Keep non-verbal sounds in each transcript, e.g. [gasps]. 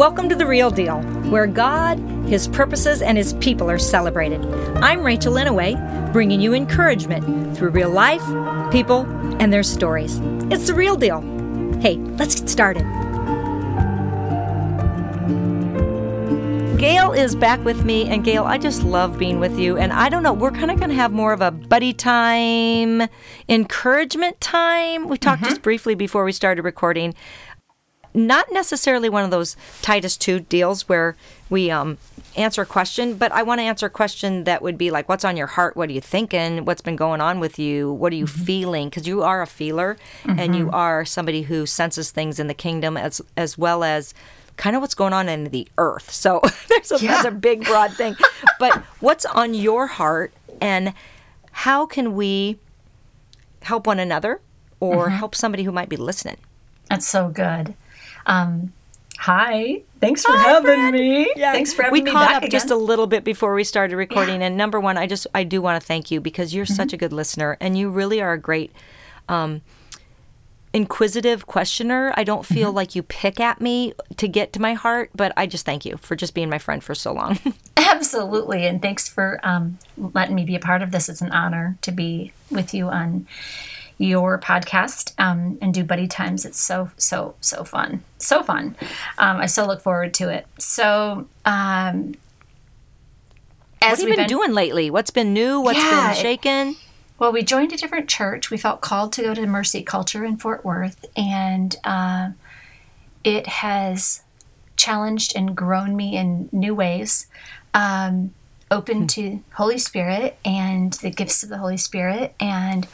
Welcome to The Real Deal, where God, His purposes, and His people are celebrated. I'm Rachel Inouye, bringing you encouragement through real life, people, and their stories. It's The Real Deal. Hey, let's get started. Gayle is back with me, and Gayle, I just love being with you. And I don't know, we're kind of going to have more of a buddy time, encouragement time. We talked mm-hmm. just briefly before we started recording not necessarily one of those Titus 2 deals where we um, answer a question, but I want to answer a question that would be like, What's on your heart? What are you thinking? What's been going on with you? What are you mm-hmm. feeling? Because you are a feeler and you mm-hmm. are somebody who senses things in the kingdom as, as well as kind of what's going on in the earth. [laughs] So there's a, that's a big, broad thing. but what's on your heart and how can we help one another or mm-hmm. help somebody who might be listening? That's so good. Um, hi. Thanks for having me. Yeah. Thanks for having we me We caught up again. just a little bit before we started recording and number one i just i do want to thank you because you're Mm-hmm. such a good listener and you really are a great um, inquisitive questioner i don't feel Mm-hmm. like you pick at me to get to my heart but i just thank you for just being my friend for so long [laughs] Absolutely. And thanks for um, letting me be a part of this. It's an honor to be with you on your podcast um, and do buddy times. It's so, so, so fun. So fun. Um, I so look forward to it. So, um, as what have you we've been doing lately what's been new What's Yeah, been shaken Well, we joined a different church. We felt called to go to Mercy Culture in Fort Worth, and uh, it has challenged and grown me in new ways. Um, open to Holy Spirit and the gifts of the Holy Spirit, and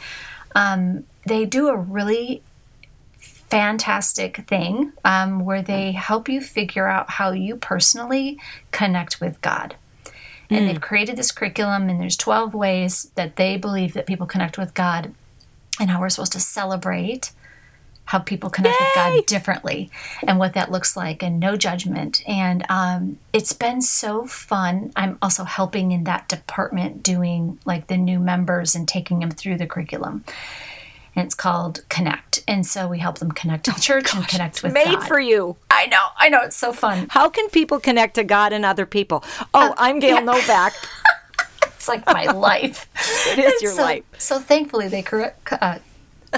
um, they do a really fantastic thing um, where they help you figure out how you personally connect with God. And they've created this curriculum and there's 12 ways that they believe that people connect with god and how we're supposed to celebrate how people connect with god differently and what that looks like and no judgment. And um, it's been so fun. I'm also helping in that department doing like the new members and taking them through the curriculum. And it's called connect. And so we help them connect to the church and connect with God made god. for you. I know i know. It's so fun. How can people connect to god and other people? Oh i'm Gayle Novak. [laughs] It's like my life. [laughs] It is And your so, life. So thankfully, they cre- uh,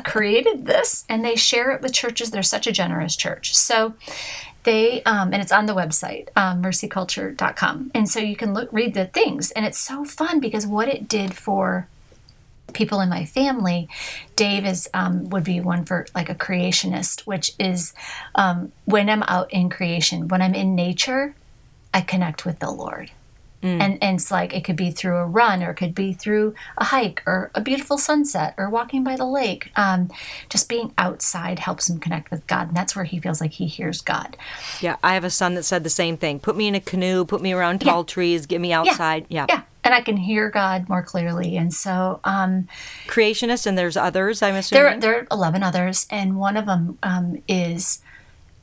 created this and they share it with churches. They're such a generous church. So they, um, and it's on the website, um, mercyculture.com. And so you can look, read the things. And it's so fun because what it did for people in my family, Dave is um, would be one for like a creationist, which is um, when I'm out in creation, when I'm in nature, I connect with the Lord. And, and it's like it could be through a run or it could be through a hike or a beautiful sunset or walking by the lake. Um, just being outside helps him connect with God. And that's where he feels like he hears God. yeah i have a son that said the same thing put me in a canoe put me around tall trees get me outside yeah. Yeah. And I can hear God more clearly. And so um, creationist and there's others i'm assuming there, there are 11 others. And one of them um, is,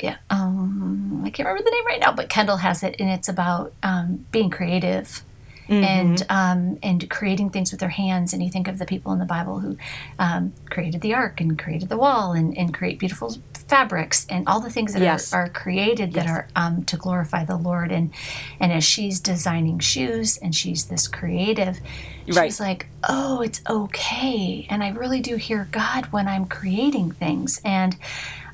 yeah, um, I can't remember the name right now, but Kendall has it. And it's about um, being creative. And um, and creating things with their hands, and you think of the people in the Bible who um, created the ark and created the wall and, and create beautiful fabrics and all the things that Yes. are, are created that are um, to glorify the Lord. And and as she's designing shoes and she's this creative, Right. she's like, oh, it's okay. And I really do hear God when I'm creating things. And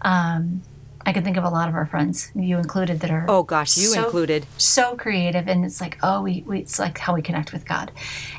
um, I can think of a lot of our friends, you included, that are Oh gosh, you so- included. so creative. And it's like, oh, we, we it's like how we connect with God.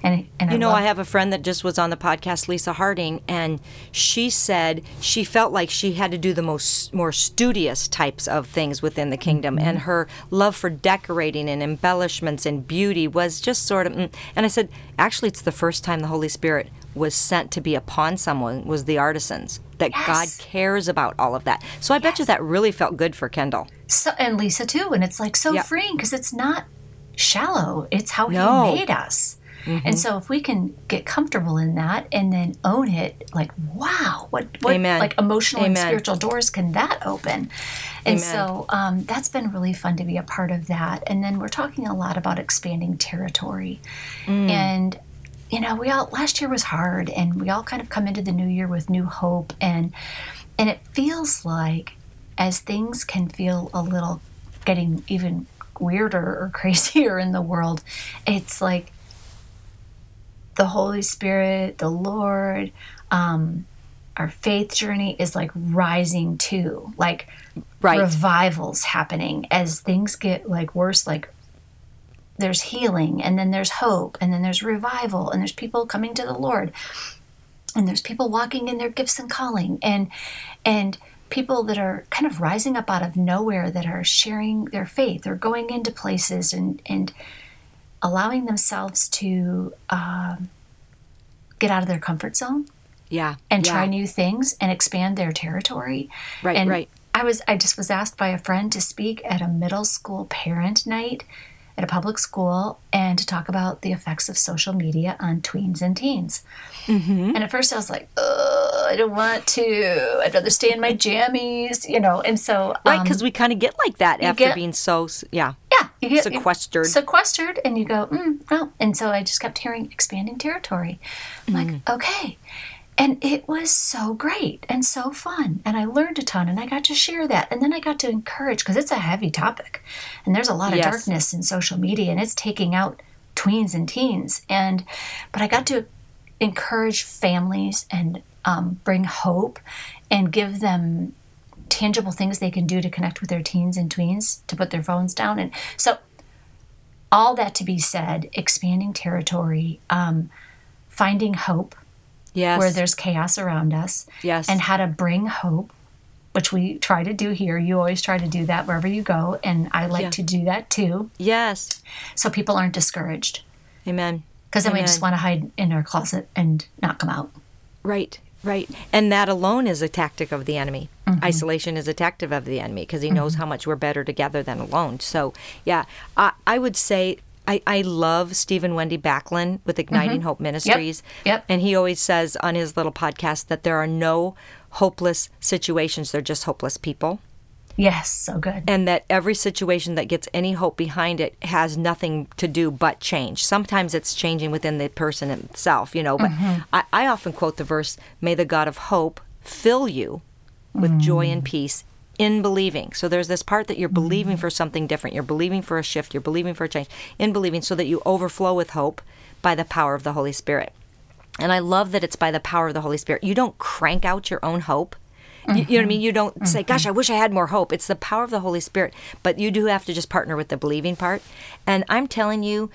And and You I know, love, I have a friend that just was on the podcast, Lisa Harding, and she said she felt like she had to do the most more studious types of things within the kingdom, and her love for decorating and embellishments and beauty was just sort of. mm. And I said, actually, it's the first time the Holy Spirit was sent to be upon someone was the artisans. That God cares about all of that. So I bet you that really felt good for Kendall. so, and Lisa too. And it's like so Yep. freeing because it's not shallow. It's how No. Mm-hmm. He made us. And so if we can get comfortable in that and then own it, like wow, what what Amen. like emotional and spiritual doors can that open? And Amen. so um, that's been really fun to be a part of that. And then we're talking a lot about expanding territory. Mm. And you know, we all last year was hard and we all kind of come into the new year with new hope and and it feels like as things can feel a little getting even weirder or [laughs] crazier in the world. It's like the Holy Spirit, the Lord, um, our faith journey is like rising too. Like Right. revivals happening as things get like worse, like there's healing and then there's hope and then there's revival and there's people coming to the Lord and there's people walking in their gifts and calling and and people that are kind of rising up out of nowhere that are sharing their faith or going into places and and allowing themselves to um, get out of their comfort zone Yeah. and yeah. try new things and expand their territory. Right, and right. I was I just was asked by a friend to speak at a middle school parent night at a public school and to talk about the effects of social media on tweens and teens. Mm-hmm. And at first I was like, "Ugh, I don't want to. I'd rather stay in my jammies, you know. And so, Right, um, because we kind of get like that after get- being so, yeah. yeah, you get Sequestered. sequestered, and you go, mm, no. And so I just kept hearing expanding territory. I'm Mm. like, okay. And it was so great and so fun. And I learned a ton and I got to share that. And then I got to encourage because it's a heavy topic. And there's a lot of Yes. darkness in social media and it's taking out tweens and teens. And, but I got to encourage families and um, bring hope and give them tangible things they can do to connect with their teens and tweens to put their phones down. And so, all that to be said, expanding territory, um, finding hope Yes. where there's chaos around us, yes. and how to bring hope, which we try to do here. You always try to do that wherever you go, and I like Yeah. to do that too, yes. so people aren't discouraged. Amen. Because then we just want to hide in our closet and not come out. Right, right. And that alone is a tactic of the enemy. Mm-hmm. Isolation is a tactic of the enemy because he knows how much we're better together than alone. So, yeah, I, I would say I, I love Stephen Wendy Backlund with Igniting Hope Ministries. Mm-hmm. Yep. And he always says on his little podcast that there are no hopeless situations, they're just hopeless people. Yes, so good. and that every situation that gets any hope behind it has nothing to do but change. Sometimes it's changing within the person itself, you know. But I, I often quote the verse, May the God of hope fill you with joy and peace in believing. So there's this part that you're mm-hmm. believing for something different. You're believing for a shift. You're believing for a change. In believing, so that you overflow with hope by the power of the Holy Spirit. And I love that it's by the power of the Holy Spirit. You don't crank out your own hope. You, you know what I mean? You don't say, mm-hmm. gosh, I wish I had more hope. It's the power of the Holy Spirit. But you do have to just partner with the believing part. And I'm telling you,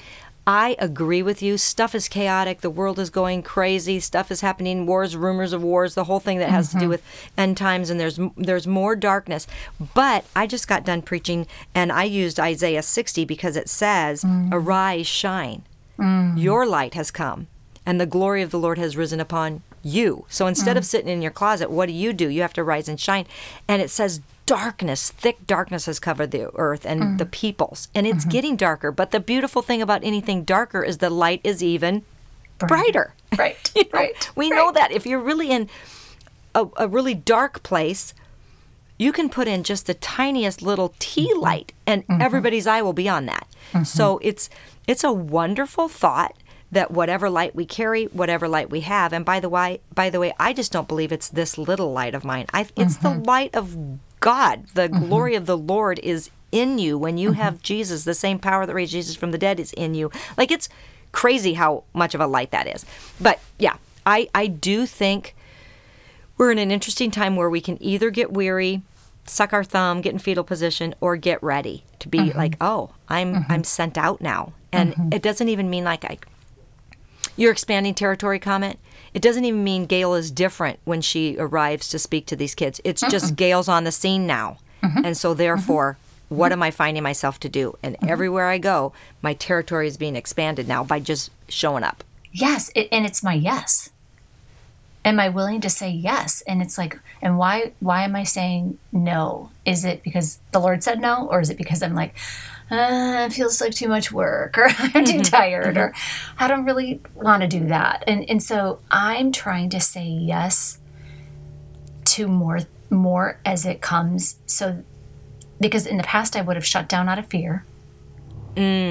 I agree with you. Stuff is chaotic. The world is going crazy. Stuff is happening. Wars, rumors of wars, the whole thing that has to do mm-hmm. with end times. And there's there's more darkness. But I just got done preaching, and I used Isaiah 60 because it says, mm. "Arise, shine, mm. your light has come, and the glory of the Lord has risen upon you." So instead mm. of sitting in your closet, what do you do? You have to rise and shine. And it says darkness, thick darkness has covered the earth and the mm. peoples. And it's mm-hmm. getting darker. But the beautiful thing about anything darker is the light is even brighter. [laughs] Right, You know, right. We know that if you're really in a, a really dark place, you can put in just the tiniest little tea mm-hmm. light and mm-hmm. everybody's eye will be on that. So it's it's a wonderful thought that whatever light we carry, whatever light we have, and by the way, by the way, I just don't believe it's this little light of mine. I, it's the light of God. The mm-hmm. glory of the Lord is in you when you mm-hmm. have Jesus. The same power that raised Jesus from the dead is in you. Like it's crazy how much of a light that is. But yeah, I I do think we're in an interesting time where we can either get weary, suck our thumb, get in fetal position, or get ready to be mm-hmm. like, oh, I'm I'm sent out now. And it doesn't even mean like I your expanding territory comment. It doesn't even mean Gayle is different when she arrives to speak to these kids. It's just Gayle's on the scene now. Mm-hmm. And so mm-hmm. therefore, what am I finding myself to do? And mm-hmm. everywhere I go, my territory is being expanded now by just showing up. Yes, it, and it's my yes. Am I willing to say yes? And it's like, and why? Why am I saying no? Is it because the Lord said no, or is it because I'm like, uh, it feels like too much work, or [laughs] I'm too tired, or I don't really want to do that? And and so I'm trying to say yes to more more as it comes. So because in the past I would have shut down out of fear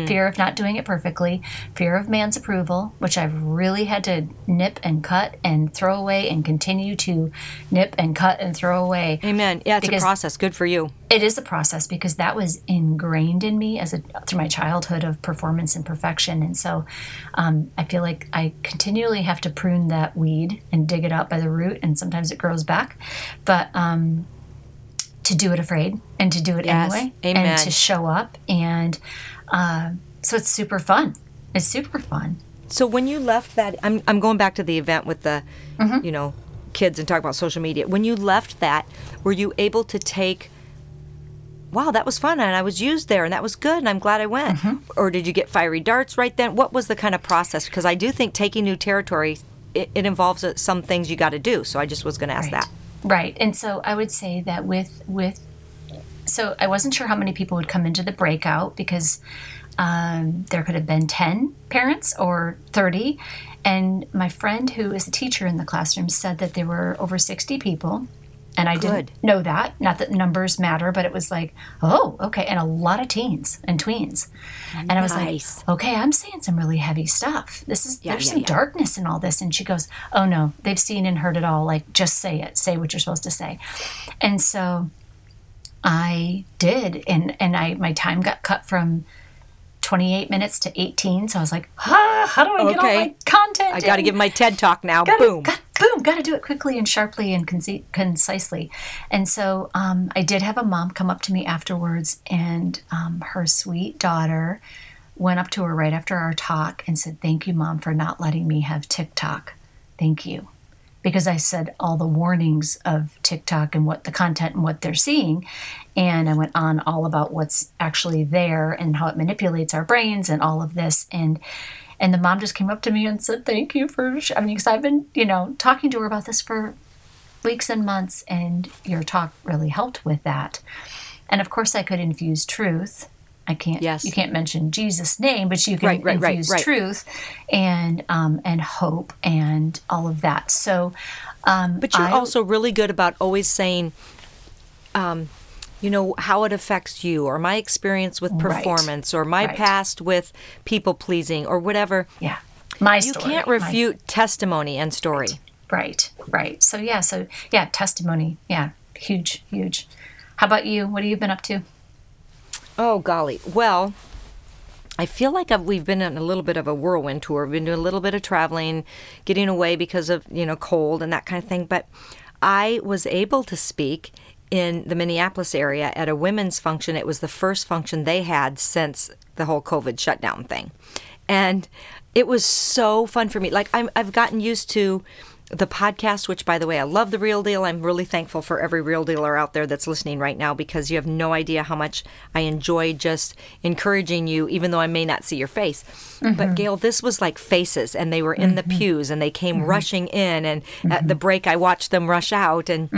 fear of not doing it perfectly, fear of man's approval, which I've really had to nip and cut and throw away and continue to nip and cut and throw away. Amen. Yeah, it's a process. Good for you. It is a process because that was ingrained in me as a through my childhood of performance and perfection, and so um, I feel like I continually have to prune that weed and dig it out by the root, and sometimes it grows back, but um, to do it afraid and to do it Yes. anyway, Amen. and to show up, and uh, so it's super fun. It's super fun. So when you left that, I'm, I'm going back to the event with the, you know, kids and talk about social media. When you left that, were you able to take, wow, that was fun and I was used there and that was good and I'm glad I went? Or did you get fiery darts right then? What was the kind of process? Because I do think taking new territory, it, it involves uh, some things you got to do. So I just was going to ask Right. that. Right. And so I would say that with with so I wasn't sure how many people would come into the breakout because um, there could have been 10 parents or 30. And my friend who is a teacher in the classroom said that there were over 60 people. And I Good. didn't know that. Not that numbers matter, but it was like, oh, okay. And a lot of teens and tweens. And I was like, okay, I'm seeing some really heavy stuff. This is, Yeah, there's yeah, some yeah. darkness in all this. And she goes, oh no, they've seen and heard it all. Like, just say it. Say what you're supposed to say. And so I did, and and I my time got cut from 28 minutes to 18. So I was like, ah, how do I get all my content? I got to give my TED talk now. Gotta- Boom. got- boom, got to do it quickly and sharply and conci- concisely. And so um, I did have a mom come up to me afterwards, and um, her sweet daughter went up to her right after our talk and said, "Thank you, mom, for not letting me have TikTok. Thank you." Because I said all the warnings of TikTok and what the content and what they're seeing. And I went on all about what's actually there and how it manipulates our brains and all of this. And and the mom just came up to me and said, "Thank you for." I mean, because I've been, you know, talking to her about this for weeks and months, and your talk really helped with that. And of course, I could infuse truth. I can't. Yes. You can't mention Jesus' name, but you can Right, right, infuse right. truth and um, and hope and all of that. So, um, But you're I- also really good about always saying, um, you know, how it affects you, or my experience with performance, or my past with people pleasing, or whatever. yeah, my You story. can't my- refute testimony and story. Right, right. So yeah, so yeah, testimony. Yeah, huge, huge. How about you? What have you been up to? Oh, golly. Well, I feel like I've, we've been on a little bit of a whirlwind tour. We've been doing a little bit of traveling, getting away because of, you know, cold and that kind of thing. But I was able to speak in the Minneapolis area at a women's function. It was the first function they had since the whole COVID shutdown thing. And it was so fun for me. Like, I'm, I've gotten used to the podcast, which, by the way, I love the real deal. I'm really thankful for every real dealer out there that's listening right now because you have no idea how much I enjoy just encouraging you, even though I may not see your face. But mm-hmm. Gail, this was like faces, and they were in the mm-hmm. pews and they came mm-hmm. rushing in. And at the break, I watched them rush out, and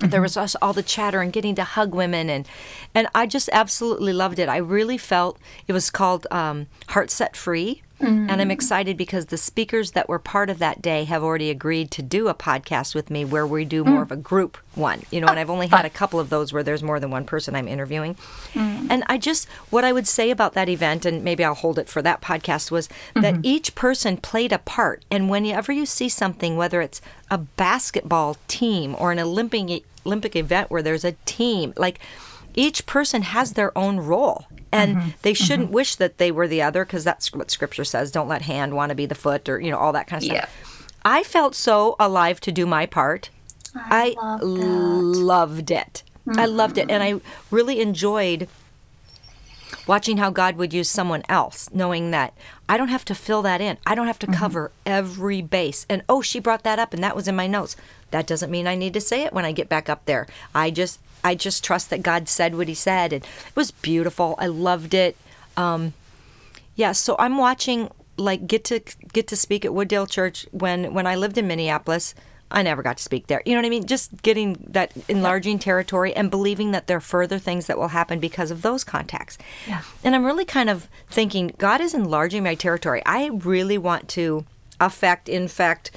there was us all the chatter and getting to hug women, and and I just absolutely loved it. I really felt it was called um, Heart Set Free. And I'm mm. excited because the speakers that were part of that day have already agreed to do a podcast with me where we do more mm. of a group one. You know, and I've only had a couple of those where there's more than one person I'm interviewing. Mm. And I just, what I would say about that event, and maybe I'll hold it for that podcast, was that mm-hmm. each person played a part. And whenever you see something, whether it's a basketball team or an Olympic, Olympic event where there's a team, like each person has their own role and mm-hmm. they shouldn't mm-hmm. wish that they were the other because that's what scripture says don't let hand want to be the foot or you know all that kind of stuff i felt so alive to do my part. I, love loved it. I loved it and i mm-hmm. really enjoyed watching how god would use someone else knowing that i don't have to fill that in. I don't have to cover every base. And oh she brought that up and that was in my notes. That doesn't mean i need to say it when i get back up there. I just i just trust that god said what he said and it was beautiful. I loved it. Um yeah so i'm watching like get to get to speak at wooddale church when when i lived in minneapolis. I never got to speak there. You know what i mean? Just getting that enlarging territory and believing that there are further things that will happen because of those contacts. Yeah. and i'm really kind of thinking god is enlarging my territory. I really want to affect infect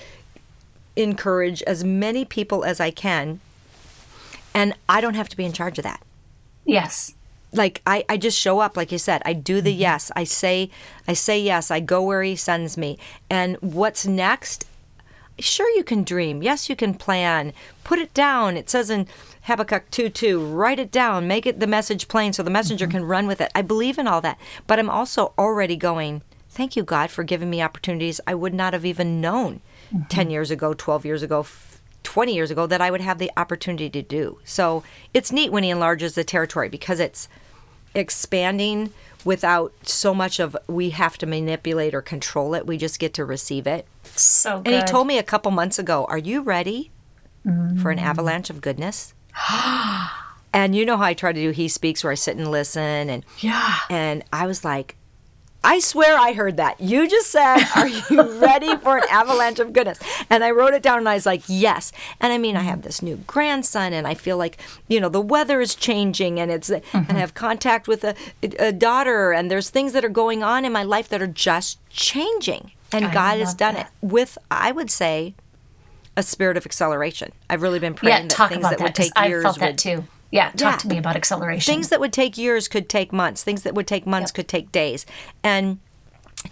encourage as many people as i can and i don't have to be in charge of that. Yes. like I, I just show up like you said. I do the mm-hmm. yes. I say i say yes. I go where he sends me. And what's next? Sure you can dream. Yes you can plan. Put it down. It says in habakkuk 2 2 write it down. Make it the message plain so the messenger mm-hmm. can run with it. I believe in all that. But i'm also already going thank you god for giving me opportunities i would not have even known mm-hmm. 10 years ago 12 years ago 20 years ago that I would have the opportunity to do. So it's neat when he enlarges the territory because it's expanding without so much of we have to manipulate or control it. We just get to receive it. So good. And he told me a couple months ago, Are you ready mm. for an avalanche of goodness? [gasps] and you know how I try to do He Speaks where I sit and listen and Yeah. and I was like, I swear I heard that. You just said, Are you [laughs] ready for an avalanche of goodness? And I wrote it down and I was like, Yes. And I mean, I have this new grandson and I feel like, you know, the weather is changing and it's, and I mm-hmm. have contact with a, a daughter and there's things that are going on in my life that are just changing. And I God has done that. it with, I would say, a spirit of acceleration. I've really been praying Yeah, that things that, that would take I years felt that would too. Yeah, talk Yeah. to me about acceleration. things that would take years could take months things that would take months Yep. could take days and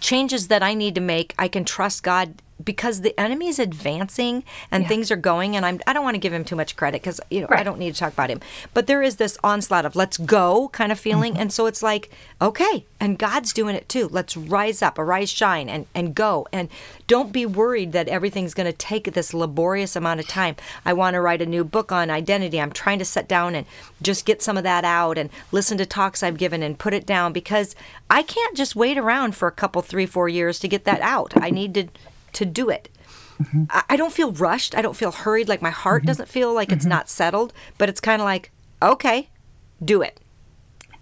changes that i need to make i can trust god because the enemy is advancing and Yeah. things are going and I'm, i don't want to give him too much credit because you know i don't need to talk about him. But there is this onslaught of let's go kind of feeling Mm-hmm. and so it's like okay and god's doing it too. Let's rise up arise shine and, and go. And don't be worried that everything's going to take this laborious amount of time. I want to write a new book on identity. I'm trying to sit down and just get some of that out and listen to talks i've given and put it down because i can't just wait around for a couple three four years to get that out. I need to to do it. Mm-hmm. I, I don't feel rushed. I don't feel hurried. Like my heart mm-hmm. doesn't feel like it's mm-hmm. not settled but it's kind of like okay do it.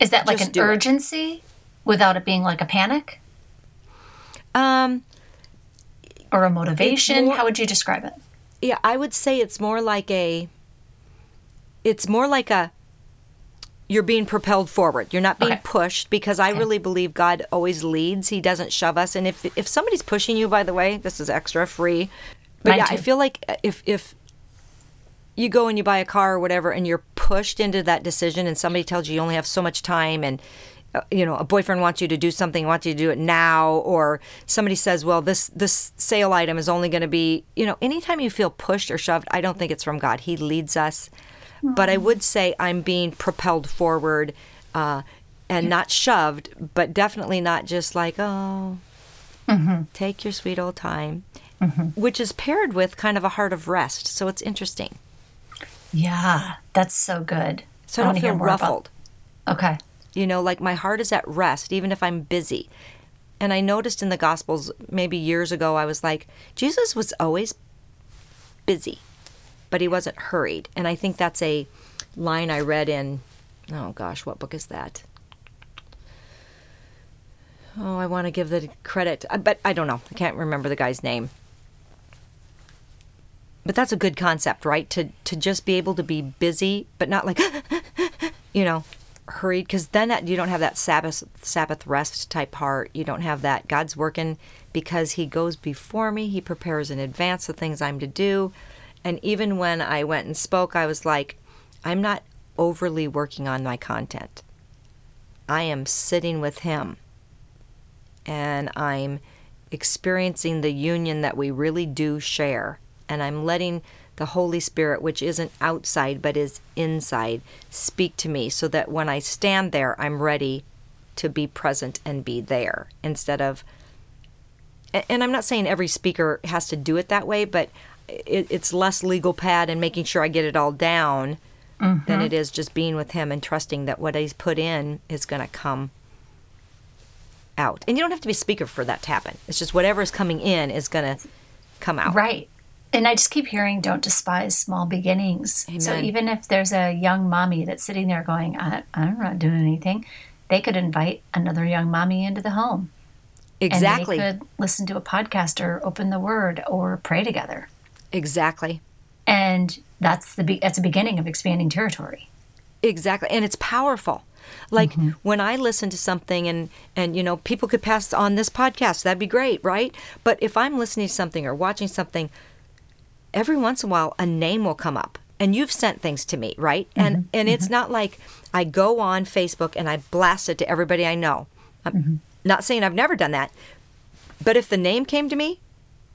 Is that like just an do it. urgency without it being like a panic? Um or a motivation? more- How would you describe it? Yeah, I would say it's more like a it's more like a you're being propelled forward. You're not being Okay. pushed because I really believe God always leads. He doesn't shove us. And if if somebody's pushing you, by the way, this is extra free. But Mine yeah, I feel like if if you go and you buy a car or whatever and you're pushed into that decision and somebody tells you you only have so much time and uh, you know a boyfriend wants you to do something wants you to do it now or somebody says well this this sale item is only going to be you know anytime you feel pushed or shoved i don't think it's from god he leads us but i mm-hmm. would say i'm being propelled forward uh, and not shoved but definitely not just like oh mm-hmm. take your sweet old time mm-hmm. which is paired with kind of a heart of rest so it's interesting Yeah, that's so good. so I don't hear feel more about- ruffled. Okay. You know, like my heart is at rest, even if I'm busy. And I noticed in the Gospels maybe years ago, I was like, Jesus was always busy, but he wasn't hurried. And I think that's a line I read in, oh gosh, what book is that? Oh, I want to give the credit, uh, but I don't know. I can't remember the guy's name. But that's a good concept, right? To to just be able to be busy, but not like, [laughs] you know, hurried. Because then that, you don't have that Sabbath Sabbath rest type heart. You don't have that. God's working because He goes before me. He prepares in advance the things I'm to do. And even when I went and spoke, I was like, I'm not overly working on my content. I am sitting with Him and I'm experiencing the union that we really do share. And I'm letting the Holy Spirit, which isn't outside but is inside, speak to me so that when I stand there, I'm ready to be present and be there instead of. And I'm not saying every speaker has to do it that way, but it, it's less legal pad and making sure I get it all down than mm-hmm. it is just being with Him and trusting that what He's put in is going to come out. And you don't have to be a speaker for that to happen. It's just whatever is coming in is going to come out. Right. And I just keep hearing, don't despise small beginnings. So even if there's a young mommy that's sitting there going, I, I'm not doing anything, they could invite another young mommy into the home. Exactly. And they could listen to a podcast or open the word or pray together. Exactly. And that's the be- that's the beginning of expanding territory. Exactly. And it's powerful. Like when I listen to something and and you know people could pass on this podcast, that'd be great, right? But if I'm listening to something or watching something every once in a while a name will come up and you've sent things to me, right? And Mm-hmm. and it's not like I go on Facebook and I blast it to everybody I know. I'm Mm-hmm. not saying I've never done that, but if the name came to me,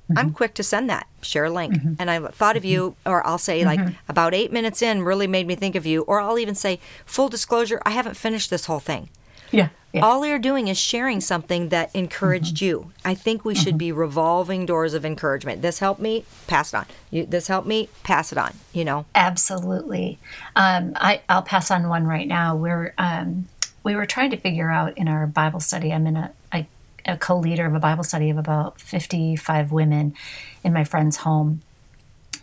Mm-hmm. I'm quick to send that, share a link. And I thought of you, or I'll say, like, Mm-hmm. about eight minutes in really made me think of you. Or I'll even say, full disclosure, I haven't finished this whole thing. Yeah. yeah. All you're doing is sharing something that encouraged Mm-hmm. you. I think we should be revolving doors of encouragement. This helped me, pass it on. You, this helped me, pass it on. You know, Absolutely. Um, I, I'll pass on one right now. We're um, we were trying to figure out in our Bible study. I'm in a, a, co-leader of a Bible study of about 55 women in my friend's home,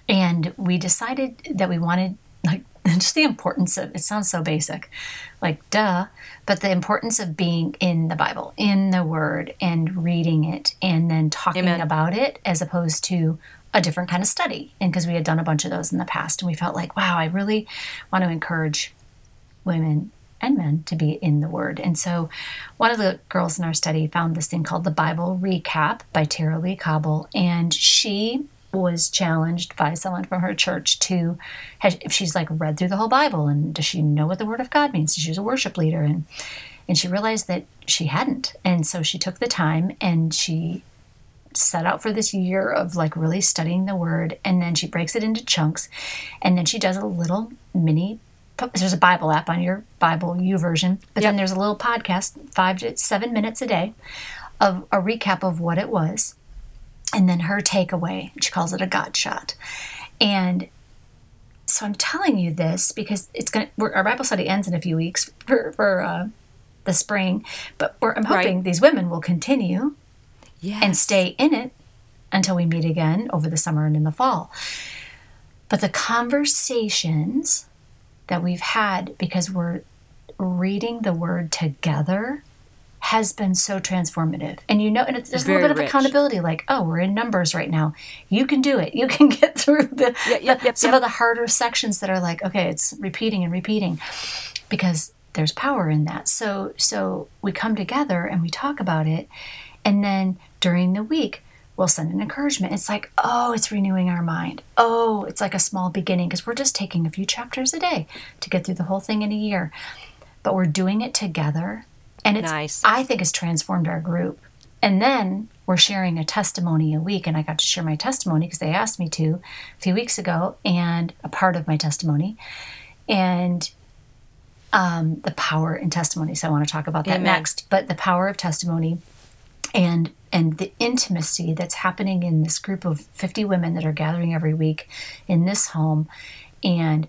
and we decided that we wanted like [laughs] just the importance of it sounds so basic like duh but the importance of being in the bible in the word and reading it and then talking Amen. about it as opposed to a different kind of study and because we had done a bunch of those in the past and we felt like wow i really want to encourage women and men to be in the Word. And so, one of the girls in our study found this thing called the Bible Recap by Tara-Leigh Cobble, and she was challenged by someone from her church to, if she's like read through the whole Bible and does she know what the Word of God means? She's a worship leader, and and she realized that she hadn't, and so she took the time and she set out for this year of like really studying the word and then she breaks it into chunks and then she does a little mini there's a bible app on your bible YouVersion but then there's a little podcast five to seven minutes a day of a recap of what it was and then her takeaway she calls it a god shot and so i'm telling you this because it's gonna we're, our bible study ends in a few weeks for, for uh, the spring but we're, i'm hoping Right. these women will continue yes. and stay in it until we meet again over the summer and in the fall. But the conversations that we've had because we're reading the word together has been so transformative. And you know, and it's, there's a little bit of rich. accountability like, oh, we're in numbers right now. You can do it. You can [laughs] get through the, Yep, yep, the- yep, some of the harder sections that are like, okay, it's repeating and repeating because there's power in that. So so we come together and we talk about it and then during the week we'll send an encouragement. It's like, "Oh, it's renewing our mind. Oh, it's like a small beginning because we're just taking a few chapters a day to get through the whole thing in a year." But we're doing it together and it's Nice. I think it's transformed our group. And then we're sharing a testimony a week and I got to share my testimony because they asked me to a few weeks ago and a part of my testimony. And um, the power in testimony. So I want to talk about that Amen. next. But the power of testimony and and the intimacy that's happening in this group of 50 women that are gathering every week in this home and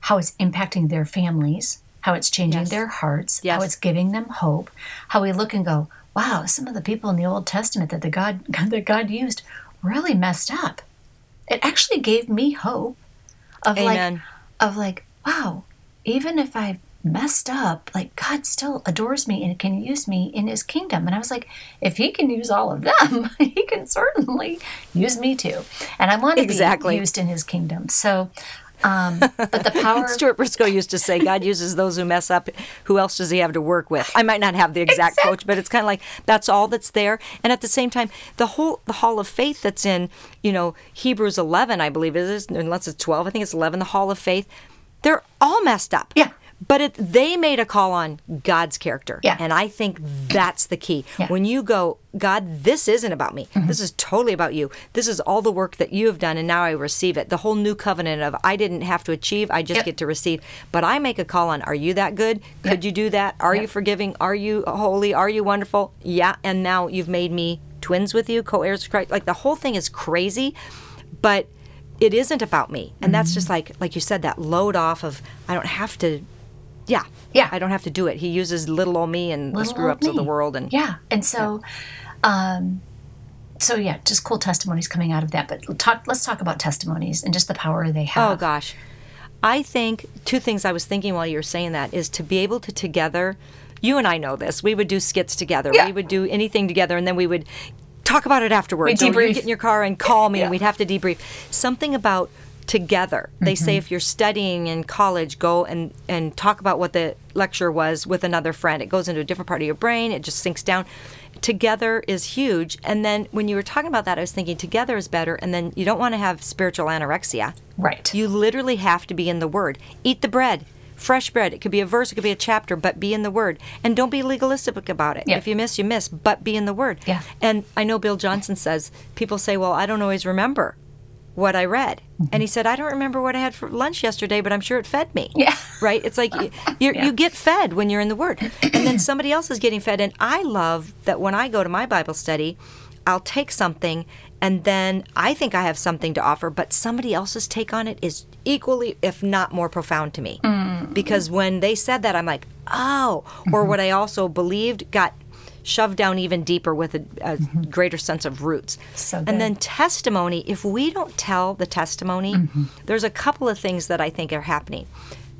how it's impacting their families, how it's changing Yes. their hearts, Yes. how it's giving them hope, how we look and go, wow, some of the people in the Old Testament that the God [laughs] that God used really messed up. It actually gave me hope of Amen. like of like, wow, even if I messed up, like God still adores me and can use me in his kingdom. And I was like, if he can use all of them, [laughs] he can certainly use me too. And I want to Exactly. be used in his kingdom. So um, but the power [laughs] Stuart Briscoe used to say, God uses those who mess up. Who else does he have to work with? I might not have the exact Exact- quote, but it's kind of like that's all that's there. And at the same time, the whole the hall of faith that's in, you know, Hebrews 11, I believe it is, unless it's 12, I think it's 11, the hall of faith. They're all messed up. Yeah. But it, they made a call on God's character. Yeah. And I think that's the key. Yeah. When you go, God, this isn't about me. Mm-hmm. This is totally about you. This is all the work that you have done, and now I receive it. The whole new covenant of I didn't have to achieve, I just Yep. get to receive. But I make a call on Are you that good? Could you do that? Are you forgiving? Are you holy? Are you wonderful? Yeah. And now you've made me twins with you, co heirs with Christ. Like the whole thing is crazy, but it isn't about me. And mm-hmm. that's just like, like you said, that load off of I don't have to. Yeah. Yeah. I don't have to do it. He uses little old me and the screw ups of the world. And yeah and so um so yeah just cool testimonies coming out of that but talk let's talk about testimonies and just the power they have Oh gosh. I think two things I was thinking while you were saying that is to be able to together, you and I know this. We would do skits together. Yeah. We would do anything together and then we would talk about it afterwards. We'd Or you'd get in your car and call me Yeah. and we'd have to debrief. Something about together. They say mm-hmm. if you're studying in college, go and, and talk about what the lecture was with another friend. It goes into a different part of your brain, it just sinks down. Together is huge. And then when you were talking about that, I was thinking together is better. And then you don't want to have spiritual anorexia. Right. You literally have to be in the Word. Eat the bread. Fresh bread. It could be a verse, it could be a chapter, but be in the Word. And don't be legalistic about it. Yeah. If you miss, you miss, but be in the Word. Yeah. And I know Bill Johnson says, people say, well, I don't always remember what I read. And he mm-hmm. said, I don't remember what I had for lunch yesterday, but I'm sure it fed me. [laughs] Yeah. Right? It's like [laughs] you, you're, Yeah. you get fed when you're in the Word. And then [clears throat] somebody else is getting fed. And I love that when I go to my Bible study, I'll take something and then I think I have something to offer, but somebody else's take on it is equally, if not more profound to me. Mm. Because when they said that, I'm like, oh, or mm-hmm. what I also believed got shoved down even deeper with a, a mm-hmm. greater sense of roots. So and then testimony, if we don't tell the testimony, mm-hmm. there's a couple of things that I think are happening.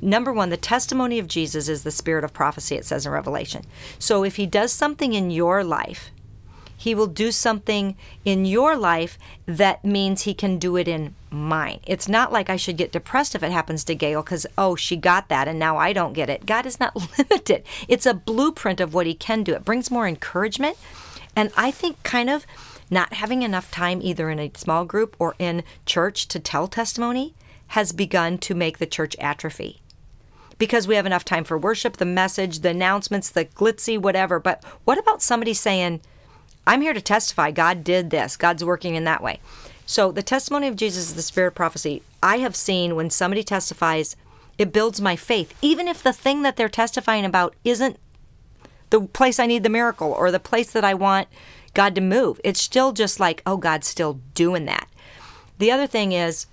Number one, the testimony of Jesus is the spirit of prophecy, it says in Revelation. So if he does something in your life, he will do something in your life that means he can do it in mine. It's not like I should get depressed if it happens to Gayle because, oh, she got that and now I don't get it. God is not [laughs] limited. It's a blueprint of what he can do. It brings more encouragement. And I think kind of not having enough time either in a small group or in church to tell testimony has begun to make the church atrophy because we have enough time for worship, the message, the announcements, the glitzy, whatever. But what about somebody saying, I'm here to testify God did this, God's working in that way? So the testimony of Jesus is the spirit of prophecy. I have seen when somebody testifies, it builds my faith, even if the thing that they're testifying about isn't the place I need the miracle or the place that I want God to move. It's still just like, oh, God's still doing that. The other thing is,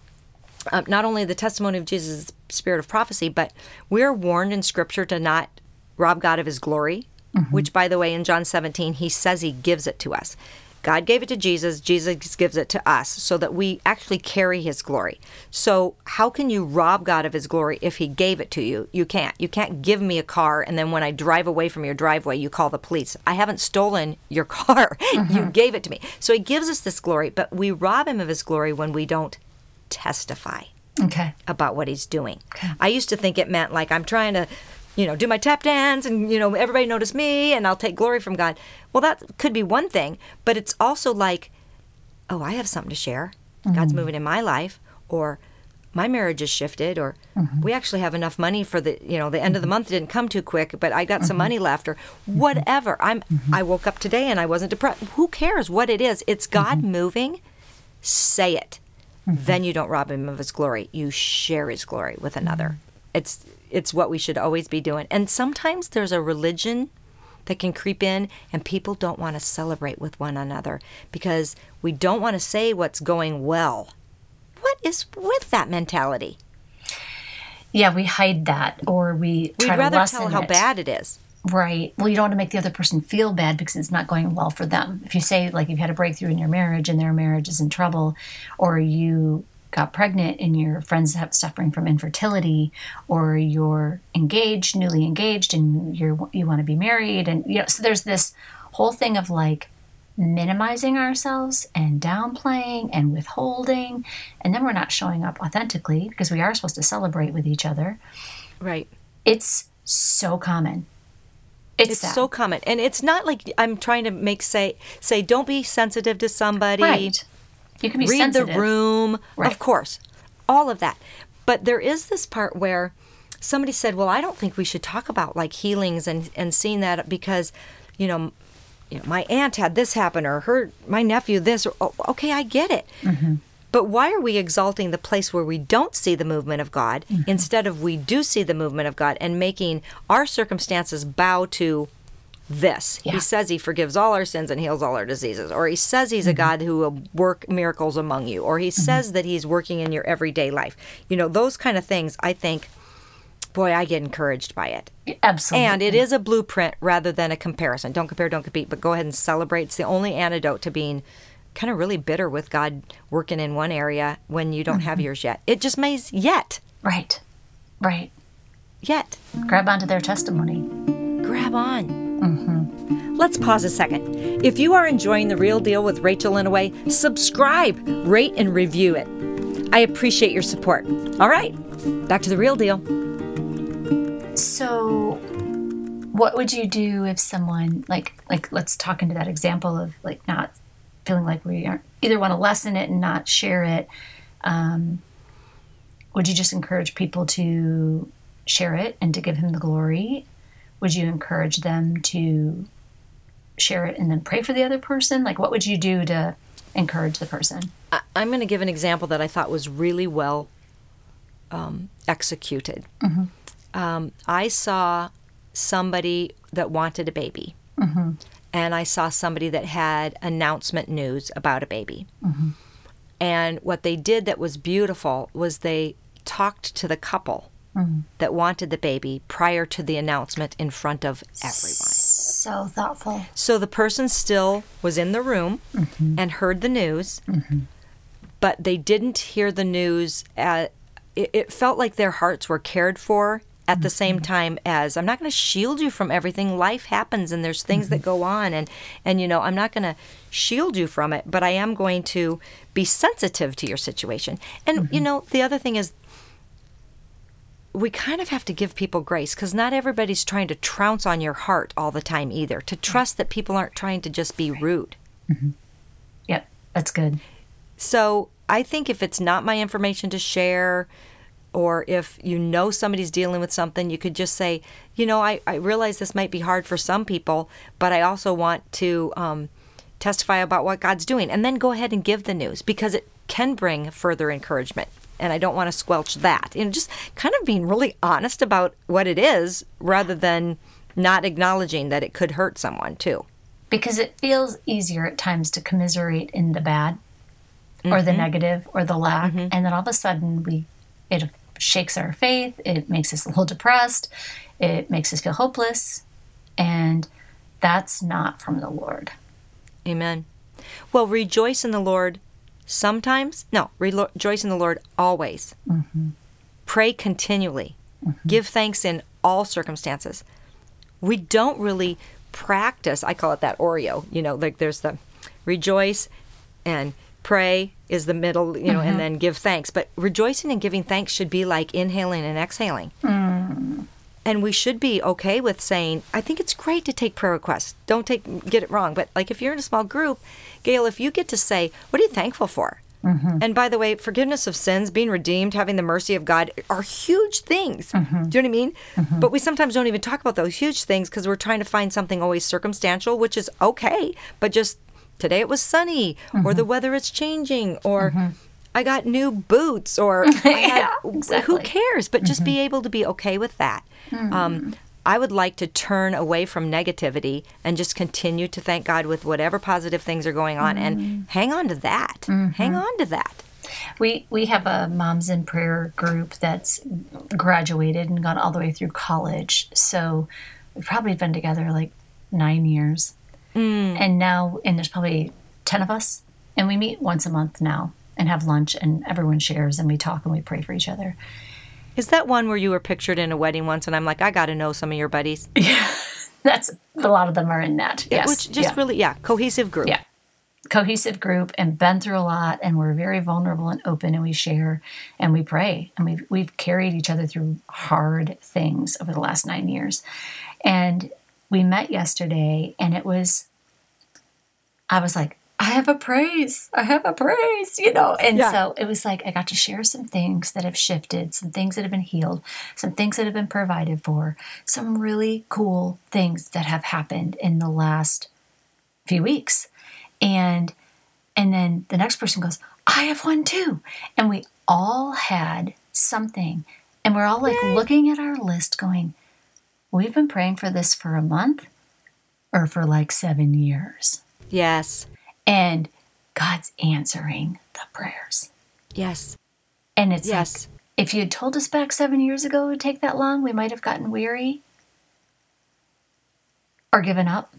uh, not only the testimony of Jesus' spirit of prophecy, but we're warned in Scripture to not rob God of his glory, Mm-hmm. which, by the way, in John 17, he says he gives it to us. God gave it to Jesus, Jesus gives it to us so that we actually carry his glory. So, how can you rob God of his glory if he gave it to you? You can't. You can't give me a car and then when I drive away from your driveway, you call the police. I haven't stolen your [laughs] car. you mm-hmm. gave it to me. So, he gives us this glory, but we rob him of his glory when we don't testify Okay. about what he's doing. I used to think it meant like I'm trying to, you know, do my tap dance and, you know, everybody notice me and I'll take glory from God. Well, that could be one thing, but it's also like, oh, I have something to share. God's mm-hmm. moving in my life or my marriage has shifted or mm-hmm. we actually have enough money for the, you know, the end of the mm-hmm. month didn't come too quick, but I got some money left or whatever. I'm I woke up today and I wasn't depressed. Who cares what it is? It's God moving. Say it then you don't rob him of his glory. You share his glory with another. It's it's what we should always be doing. And sometimes there's a religion that can creep in and people don't want to celebrate with one another because we don't want to say what's going well. What is with that mentality? Yeah, we hide that or we We'd try to rather tell how it. bad it is. Right. Well, you don't want to make the other person feel bad because it's not going well for them. If you say, like, you've had a breakthrough in your marriage and their marriage is in trouble, or you got pregnant and your friends have suffering from infertility, or you're engaged, newly engaged, and you're you want to be married, and you know, so there's this whole thing of like minimizing ourselves and downplaying and withholding, and then we're not showing up authentically because we are supposed to celebrate with each other. Right. It's so common. It's, It's so common. And it's not like I'm trying to make say say don't be sensitive to somebody. Right. You can be read sensitive. the room, Right. of course, all of that. But there is this part where somebody said, "Well, I don't think we should talk about like healings and and seeing that because, you know, you know, my aunt had this happen or her my nephew this. Or, oh, okay, I get it. Mm-hmm. But why are we exalting the place where we don't see the movement of God mm-hmm. instead of we do see the movement of God and making our circumstances bow to this? Yeah. He says he forgives all our sins and heals all our diseases, or he says he's a mm-hmm. God who will work miracles among you, or he mm-hmm. says that he's working in your everyday life. You know, those kind of things, I think, boy, I get encouraged by it. Absolutely. And it is a blueprint rather than a comparison. Don't compare, don't compete, but go ahead and celebrate. It's the only antidote to being kind of really bitter with God working in one area when you don't have mm-hmm. yours yet. It just means yet, Right. Right. yet. Grab onto their testimony. Grab on. Let's pause a second. If you are enjoying The Real Deal with Rachel Inouye, subscribe, rate, and review it. I appreciate your support. All right, back to the real deal. So, what would you do if someone like like let's talk into that example of like not feeling like we aren't either want to lessen it and not share it. Um, would you just encourage people to share it and to give him the glory? Would you encourage them to share it and then pray for the other person? Like, what would you do to encourage the person? I, I'm going to give an example that I thought was really well um, executed. Um, I saw somebody that wanted a baby, and I saw somebody that had announcement news about a baby. And what they did that was beautiful was they talked to the couple Mm-hmm. that wanted the baby prior to the announcement in front of everyone. So thoughtful. So the person still was in the room mm-hmm. and heard the news, mm-hmm. but they didn't hear the news. At, it, it felt like their hearts were cared for at the same time as I'm not going to shield you from everything. Life happens and there's things that go on, and and you know I'm not going to shield you from it, but I am going to be sensitive to your situation. And you know the other thing is we kind of have to give people grace because not everybody's trying to trounce on your heart all the time either. To trust that people aren't trying to just be rude. Yep, that's good. So I think if it's not my information to share, or if you know somebody's dealing with something, you could just say, you know, I, I realize this might be hard for some people, but I also want to um, testify about what God's doing. And then go ahead and give the news because it can bring further encouragement. And I don't want to squelch that. You know, just kind of being really honest about what it is rather than not acknowledging that it could hurt someone too. because it feels easier at times to commiserate in the bad or the mm-hmm. negative or the lack mm-hmm. and then all of a sudden we it shakes our faith it makes us a little depressed it makes us feel hopeless and that's not from the lord Amen. Well, rejoice in the Lord sometimes. No, rejoice in the Lord always. Mm-hmm. Pray continually. Mm-hmm. Give thanks in all circumstances. We don't really practice, I call it that Oreo, you know, like there's the rejoice and pray is the middle, you know, and mm-hmm. then give thanks. But rejoicing and giving thanks should be like inhaling and exhaling. Mm. And we should be okay with saying, I think it's great to take prayer requests. Don't take get it wrong, but like if you're in a small group, Gayle, if you get to say, what are you thankful for? Mm-hmm. And by the way, forgiveness of sins, being redeemed, having the mercy of God are huge things. Mm-hmm. Do you know what I mean? Mm-hmm. But we sometimes don't even talk about those huge things because we're trying to find something always circumstantial, which is okay. But just today it was sunny, or the weather is changing, or I got new boots, or [laughs] had, Yeah, who cares? But just be able to be okay with that. Um, I would like to turn away from negativity and just continue to thank God with whatever positive things are going on and mm. hang on to that. Mm-hmm. Hang on to that. we we have a moms in prayer group that's graduated and gone all the way through college. So we've probably been together like nine years. Mm. And now and there's probably 10 of us. And we meet once a month now and have lunch and everyone shares and we talk and we pray for each other Is that one where you were pictured in a wedding once and I'm like, I got to know some of your buddies? [laughs] Yeah. That's a lot of them are in that yes Which just yeah. really, yeah, cohesive group. Yeah. cohesive group and been through a lot and we're very vulnerable and open and we share and we pray and we've we've carried each other through hard things over the last nine years and we met yesterday and it was i was like i have a praise i have a praise you know? And Yeah. so it was like i got to share some things that have shifted some things that have been healed some things that have been provided for some really cool things that have happened in the last few weeks. And and then the next person goes i have one too. And we all had something. And we're all like looking at our list going we've been praying for this for a month or for like seven years. Yes. And god's answering the prayers Yes. and it's Yes. like if you had told us back seven years ago it would take that long we might have gotten weary or given up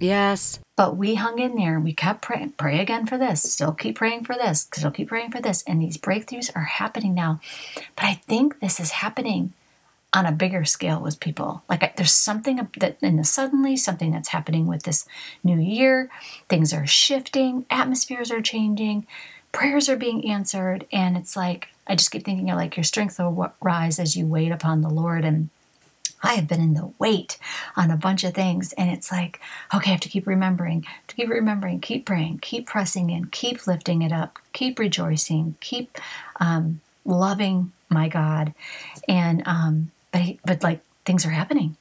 Yes. But we hung in there and we kept praying, pray again for this, still keep praying for this, still keep praying for this. And these breakthroughs are happening now. But I think this is happening on a bigger scale with people. Like there's something that in the suddenly, something that's happening with this new year. Things are shifting, atmospheres are changing. prayers are being answered. And it's like, I just keep thinking of like your strength will rise as you wait upon the Lord. And I have been in the wait on a bunch of things. And it's like, okay, I have to keep remembering, to keep remembering, keep praying, keep pressing in, keep lifting it up, keep rejoicing, keep um, loving my God. And, um, but, but like things are happening.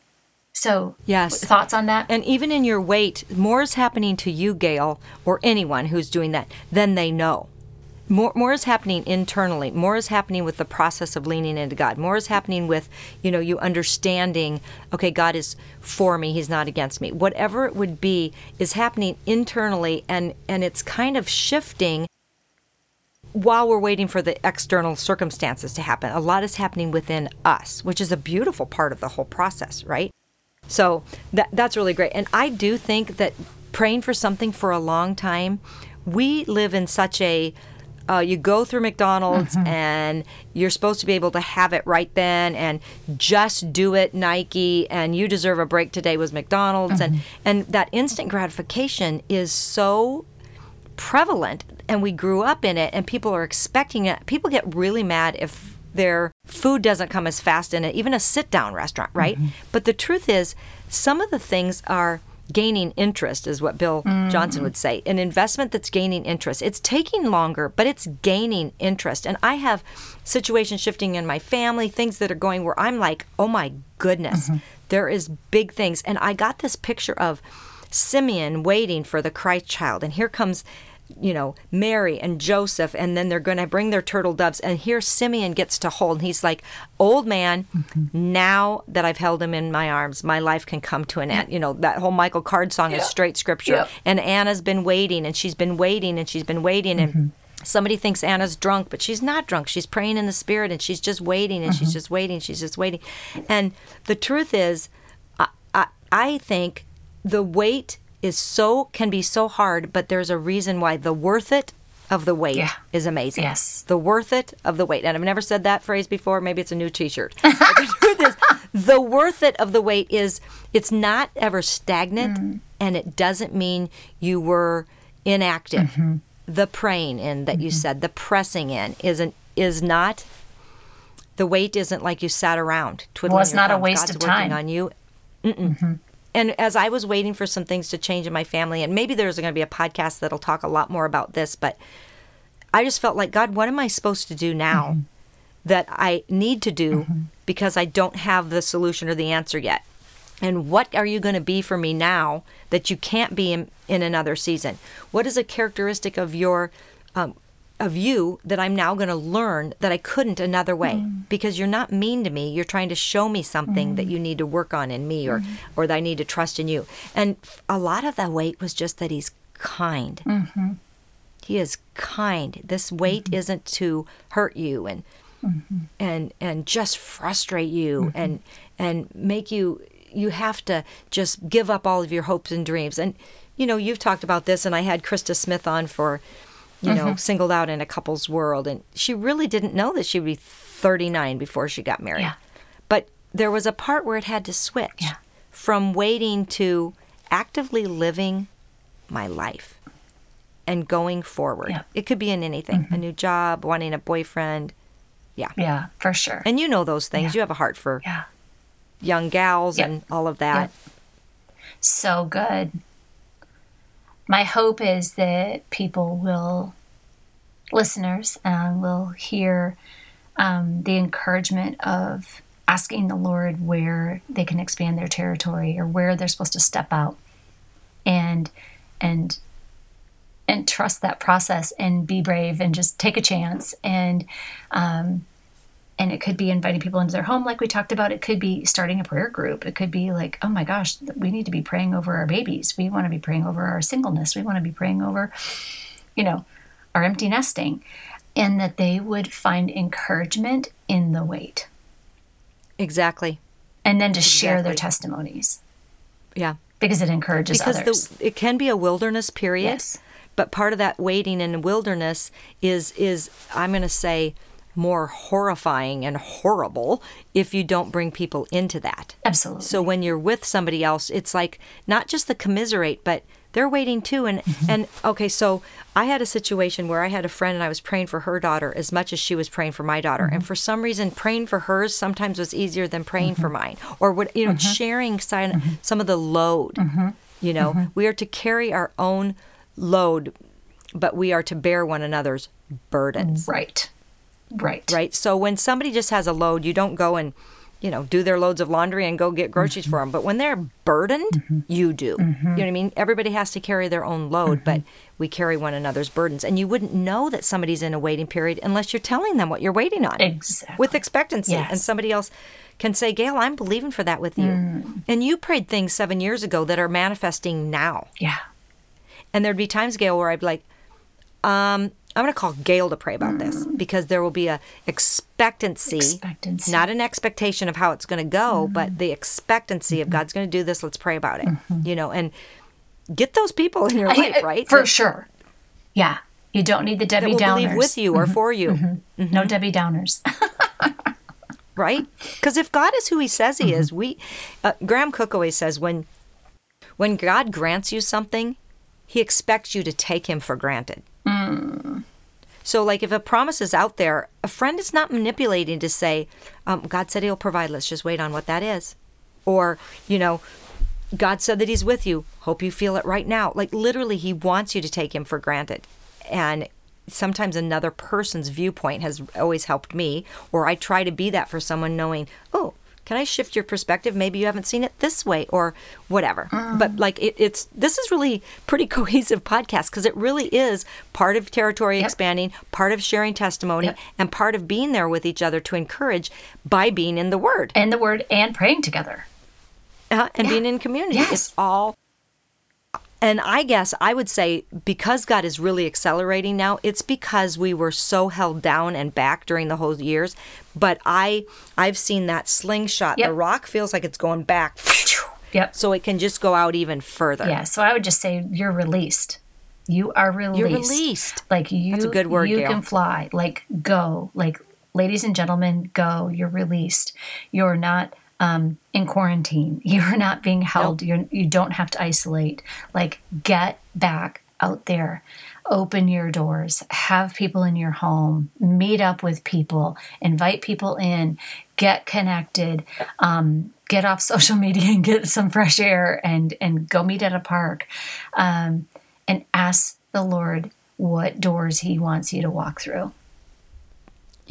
So, yes. Thoughts on that? And even in your wait, more is happening to you, Gayle, or anyone who's doing that than they know. More, more is happening internally. More is happening with the process of leaning into God. More is happening with, you know, you understanding, okay, God is for me, He's not against me. Whatever it would be is happening internally, and and it's kind of shifting while we're waiting for the external circumstances to happen. A lot is happening within us, which is a beautiful part of the whole process, right? So that that's really great. And I do think that praying for something for a long time, we live in such a uh, you go through McDonald's mm-hmm. and you're supposed to be able to have it right then and just do it Nike and you deserve a break today was McDonald's mm-hmm. and and that instant gratification is so prevalent and we grew up in it and people are expecting it people get really mad if their food doesn't come as fast in it, even a sit down restaurant, right? Mm-hmm. But the truth is, some of the things are gaining interest, is what Bill mm-hmm. Johnson would say. An investment that's gaining interest. It's taking longer, but it's gaining interest. And I have situations shifting in my family, things that are going where I'm like, oh my goodness, mm-hmm. there is big things. And I got this picture of Simeon waiting for the Christ child. And here comes you know, Mary and Joseph, and then they're going to bring their turtle doves. And here Simeon gets to hold. And he's like, Old man, mm-hmm. now that I've held him in my arms, my life can come to an end. You know, that whole Michael Card song is straight scripture. And Anna's been waiting, and she's been waiting, and she's been waiting. And mm-hmm. somebody thinks Anna's drunk, but she's not drunk. She's praying in the spirit, and she's just waiting, and she's mm-hmm. just waiting, she's just waiting. And the truth is, I, I, I think the weight is so can be so hard, but there's a reason why the worth it of the weight yeah. is amazing. Yes. The worth it of the weight. And I've never said that phrase before. Maybe it's a new t shirt. [laughs] the truth is, the worth it of the weight is it's not ever stagnant mm. and it doesn't mean you were inactive. Mm-hmm. The praying in that mm-hmm. you said, the pressing in isn't is not the weight isn't like you sat around twiddling well, it's not thumbs. a waste God's of time on you. Mm-hmm and as I was waiting for some things to change in my family, and maybe there's going to be a podcast that'll talk a lot more about this, but I just felt like, God, what am I supposed to do now mm-hmm. that I need to do mm-hmm. because I don't have the solution or the answer yet? And what are you going to be for me now that you can't be in, in another season? What is a characteristic of your um, of you that I'm now going to learn that I couldn't another way mm. because you're not mean to me. You're trying to show me something mm. that you need to work on in me or mm. or that I need to trust in you. And a lot of that weight was just that he's kind. Mm-hmm. He is kind. This weight mm-hmm. isn't to hurt you and mm-hmm. and and just frustrate you mm-hmm. and and make you you have to just give up all of your hopes and dreams. And you know, you've talked about this and I had Krista Smith on for you mm-hmm. know, singled out in a couple's world. And she really didn't know that she would be 39 before she got married. Yeah. But there was a part where it had to switch yeah. from waiting to actively living my life and going forward. Yeah. It could be in anything mm-hmm. a new job, wanting a boyfriend. Yeah. Yeah, for sure. And you know those things. You have a heart for yeah. young gals and all of that. So good my hope is that people will, listeners, uh, will hear um, the encouragement of asking the Lord where they can expand their territory or where they're supposed to step out, and and and trust that process and be brave and just take a chance and um, and it could be inviting people into their home like we talked about. It could be starting a prayer group. It could be like oh my gosh we need to be praying over our babies. We want to be praying over our singleness. We want to be praying over you know our empty nesting and that they would find encouragement in the wait. Exactly. And then to exactly. share their testimonies. Yeah. Because it encourages because others. The, it can be a wilderness period yes. but part of that waiting in the wilderness is is i'm going to say more horrifying and horrible if you don't bring people into that. Absolutely. So when you're with somebody else, it's like not just the commiserate, but they're waiting too. And mm-hmm. and okay, so I had a situation where I had a friend and I was praying for her daughter as much as she was praying for my daughter. And mm-hmm. for some reason, praying for hers sometimes was easier than praying for mm-hmm. mine, or what you know, sharing some some of the load. You know, we are to carry our own load, but we are to bear one another's burdens Right. Right. right? So when somebody just has a load, you don't go and, you know, do their loads of laundry and go get groceries for mm-hmm. them. But when they're burdened, mm-hmm. you do. You mm-hmm. know what I mean? Everybody has to carry their own load, but we carry one another's burdens. And you wouldn't know that somebody's in a waiting period unless you're telling them what you're waiting on Exactly. with expectancy. And somebody else can say, Gayle, I'm believing for that with you. Mm. And you prayed things seven years ago that are manifesting now. yeah. And there'd be times, Gayle, where I'd be like, um, I'm going to call Gayle to pray about this mm. because there will be a expectancy, Expectancy. not an expectation of how it's going to go, mm. but the expectancy of mm-hmm. God's going to do this. Let's pray about it. Mm-hmm. You know, and get those people in your I- life, uh, right? For that, sure. Yeah. You don't need the Debbie Downers. believe with you or mm-hmm. for you, No Debbie Downers. [laughs] right? Because if God is who He says He is, we. Uh, Graham Cooke always says when, when God grants you something, He expects you to take Him for granted. So, like, if a promise is out there, a friend is not manipulating to say, um, God said He'll provide, let's just wait on what that is. Or, you know, God said that He's with you. Hope you feel it right now. Like, literally, He wants you to take Him for granted. And sometimes another person's viewpoint has always helped me, or I try to be that for someone knowing, oh, can I shift your perspective? Maybe you haven't seen it this way, or whatever. But like it, it's this is really pretty [laughs] cohesive podcast because it really is part of territory Yep. expanding, part of sharing testimony, Yep. and part of being there with each other to encourage by being in the Word and the word and praying together. uh, and being in community. Yes. It's all. And I guess I would say because God is really accelerating now, it's because we were so held down and back during the whole years. But I, I've seen that slingshot. Yep. The rock feels like it's going back, Yep. so it can just go out even further. Yeah. So I would just say you're released. You are released. You're released. Like you, That's a good word, You Gayle. can fly. Like go. Like ladies and gentlemen, go. You're released. You're not um, in quarantine. [laughs] You're not being held. You're you don't have to isolate. Like get back out there. Open your doors. Have people in your home. Meet up with people. Invite people in. Get connected. Um, get off [laughs] social media and get some fresh air and and go meet at a park. Um, and ask the Lord what doors He wants you to walk through.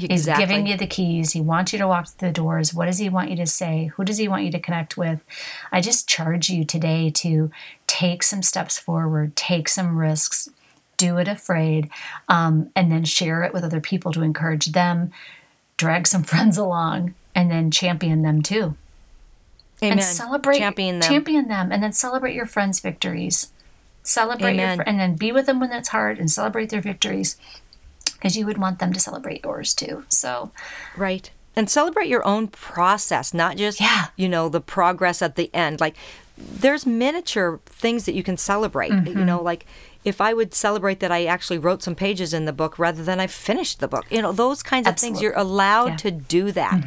He's Exactly. giving you the keys. He wants you to walk through the doors. What does He want you to say? Who does He want you to connect with? I just charge you today to take some steps forward, take some risks, do it afraid, um, and then share it with other people to encourage them, drag some [laughs] friends along, and then champion them too. Amen. And celebrate champion them. champion them, and then celebrate your friends' victories. Celebrate your fr- and then be with them when it's hard, and celebrate their victories, because you would want them to celebrate yours too. So Right. And celebrate your own process, not just Yeah. you know the progress at the end. Like there's miniature things that you can celebrate. Mm-hmm. You know, like if I would celebrate that I actually wrote some pages in the book rather than I finished the book. You know, those kinds of things you're allowed Yeah. Mm-hmm. to do that.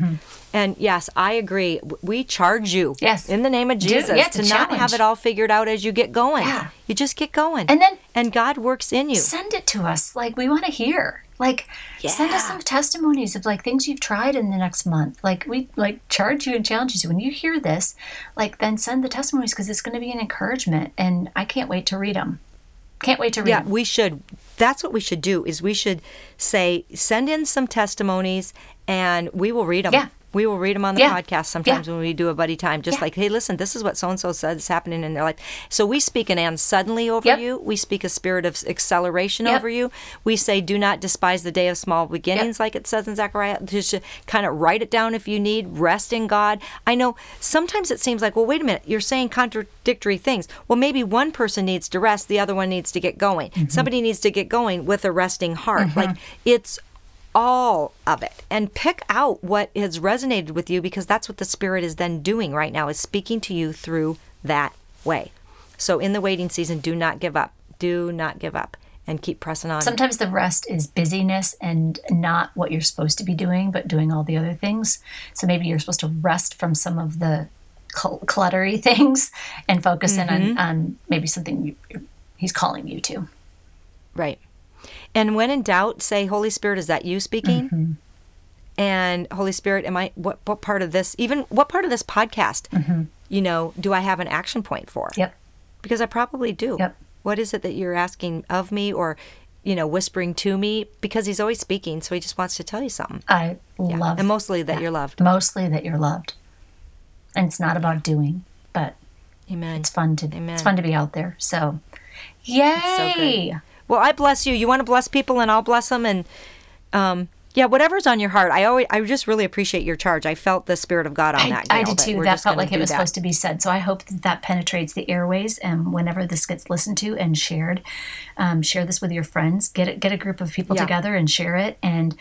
And yes, I agree. We charge you Yes. in the name of Do- Jesus yeah, to not have it all figured out as you get going. Yeah. You just get going. And then- and God works in you. send it to us. Like we want to hear. Like send us some testimonies of like things you've tried in the next month. Like we like charge you and challenge you. When you hear this, like then send the testimonies because it's going to be an encouragement, and I can't wait to read them. Can't wait to read Yeah, we should. That's what we should do. Is we should say send in some testimonies, and we will read them. Yeah. We will read them on the Yeah. podcast sometimes Yeah. when we do a buddy time. Just Yeah. like, hey, listen, this is what so and so said is happening in their life. So we speak an and suddenly over Yep. you. We speak a spirit of acceleration Yep. over you. We say, do not despise the day of small beginnings, like it says in Zechariah. Just kind of write it down if you need. Rest in God. I know sometimes it seems like, well, wait a minute, you're saying contradictory things. Well, maybe one person needs to rest, the other one needs to get going. Mm-hmm. Somebody needs to get going with a resting heart. Mm-hmm. Like it's all of it and pick out what has resonated with you because that's what the spirit is then doing right now is speaking to you through that way so in the waiting season do not give up do not give up and keep pressing on Sometimes the rest is busyness and not what you're supposed to be doing, but doing all the other things. So maybe you're supposed to rest from some of the cl- cluttery [laughs] things and focus in on, mm-hmm. on maybe something you, he's calling you to. Right. And when in doubt, say, Holy Spirit, is that you speaking? Mm-hmm. And Holy Spirit, am I what what part of this even what part of this podcast, mm-hmm. you know, do I have an action point for? Yep. Because I probably do. Yep. What is it that you're asking of me or, you know, whispering to me? Because he's always speaking, so he just wants to tell you something. I love And mostly that you're loved. mostly that you're loved. And it's not about doing, but Amen. it's fun to Amen. it's fun to be out there. So, yay! Well, I bless you. You want to bless people, and I'll bless them. And um, yeah, whatever's on your heart. I always, I just really appreciate your charge. I felt the spirit of God on I, that. I did too. we're That felt like it was that. supposed to be said. So I hope that that penetrates the airways, and whenever this gets listened to and shared, um, share this with your friends. Get it, get a group of people Yeah. together and share it, and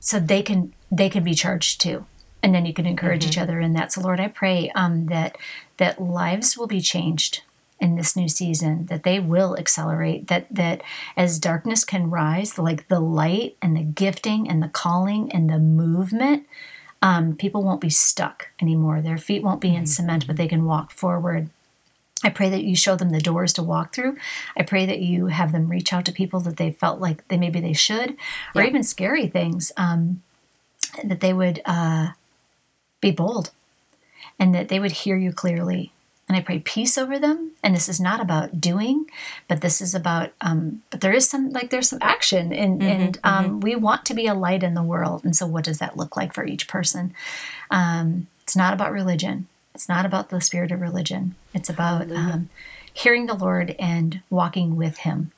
so they can they can be charged too, and then you can encourage Mm-hmm. each other in that. So Lord, I pray um, that that lives will be changed in this new season that they will accelerate that that as darkness can rise like the light and the gifting and the calling and the movement um, people won't be stuck anymore their feet won't be in cement but they can walk forward I pray that you show them the doors to walk through. I pray that you have them reach out to people that they felt like they maybe they should, or even scary things. Um, that they would uh, be bold, and that they would hear you clearly. And I pray peace over them. And this is not about doing, but this is about. Um, but there is some like there's some action, and and um, we want to be a light in the world. And so, what does that look like for each person? Um, it's not about religion. It's not about the spirit of religion. It's about um, hearing the Lord and walking with Him.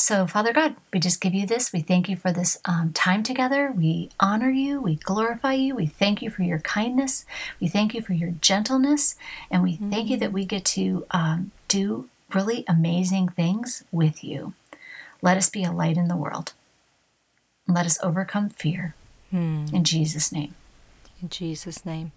So, Father God, we just give you this. We thank you for this um, time together. We honor you. We glorify you. We thank you for your kindness. We thank you for your gentleness. And we thank you that we get to um, do really amazing things with you. Let us be a light in the world. Let us overcome fear. In Jesus' name. In Jesus' name.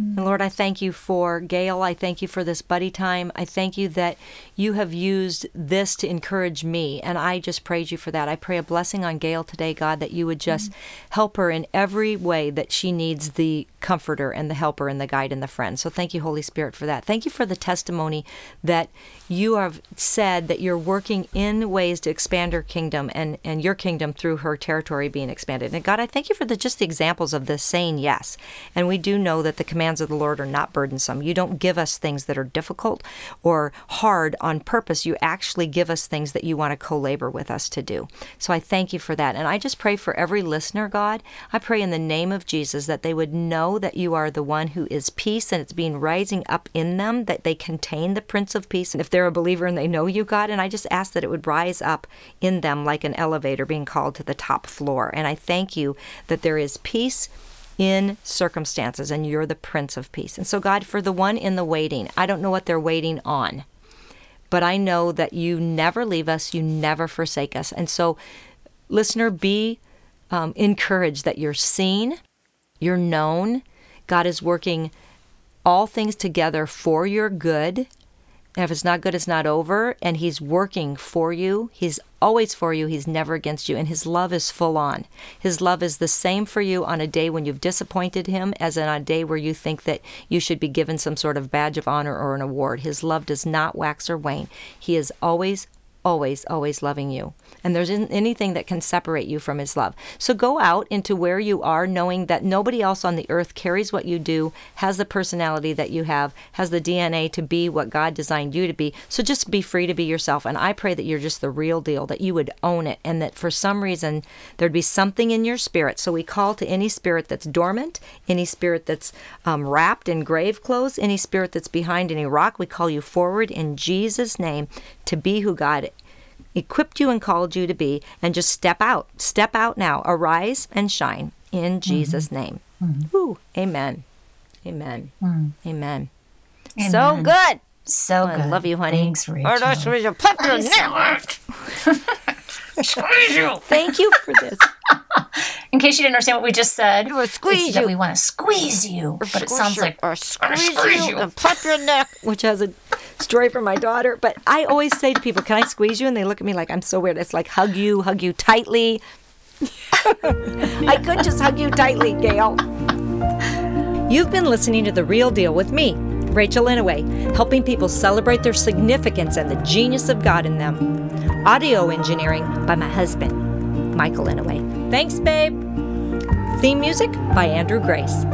Mm-hmm. And Lord, I thank you for Gayle. I thank you for this buddy time. I thank you that you have used this to encourage me. And I just praise you for that. I pray a blessing on Gayle today, God, that you would just mm-hmm. help her in every way that she needs the comforter and the helper and the guide and the friend. So thank you, Holy Spirit, for that. Thank you for the testimony that you have said that you're working in ways to expand her kingdom and, and your kingdom through her territory being expanded. And God, I thank you for the just the examples of this saying yes. And we do know that the commands of the Lord are not burdensome. You don't give us things that are difficult or hard on purpose. You actually give us things that you want to co labor with us to do. So I thank you for that. And I just pray for every listener, God. I pray in the name of Jesus that they would know that you are the one who is peace and it's being rising up in them, that they contain the Prince of Peace. And if they're a believer and they know you, God, and I just ask that it would rise up in them like an elevator being called to the top floor. And I thank you that there is peace in circumstances and you're the prince of peace. And so God for the one in the waiting, I don't know what they're waiting on. But I know that you never leave us, you never forsake us. And so listener be um, encouraged that you're seen, you're known. God is working all things together for your good. If it's not good, it's not over. And He's working for you. He's always for you. He's never against you. And His love is full on. His love is the same for you on a day when you've disappointed Him as on a day where you think that you should be given some sort of badge of honor or an award. His love does not wax or wane. He is always, always, always loving you. And there isn't anything that can separate you from His love. So go out into where you are, knowing that nobody else on the earth carries what you do, has the personality that you have, has the DNA to be what God designed you to be. So just be free to be yourself. And I pray that you're just the real deal, that you would own it, and that for some reason there'd be something in your spirit. So we call to any spirit that's dormant, any spirit that's um, wrapped in grave clothes, any spirit that's behind any rock. We call you forward in Jesus' name to be who God equipped you and called you to be, and just step out. Step out now. Arise and shine in mm-hmm. Jesus' name. Mm-hmm. Ooh, amen. Mm. Amen. Amen. So good. So oh, I good. love you, honey. Thanks, Rachel. [laughs] Squeeze you. Thank you for this. [laughs] In case you didn't understand what we just said, squeeze you. we want to squeeze you, but it sounds like or squeeze, you, and pop your neck, which has a story from my daughter. But I always say to people, "Can I squeeze you?" And they look at me like I'm so weird. It's like hug you, hug you tightly. [laughs] I could just hug you tightly, Gayle. You've been listening to The Real Deal with me, Rachel Inouye, helping people celebrate their significance and the genius of God in them. Audio engineering by my husband, Michael Inouye. Thanks, babe. Theme music by Andrew Grace.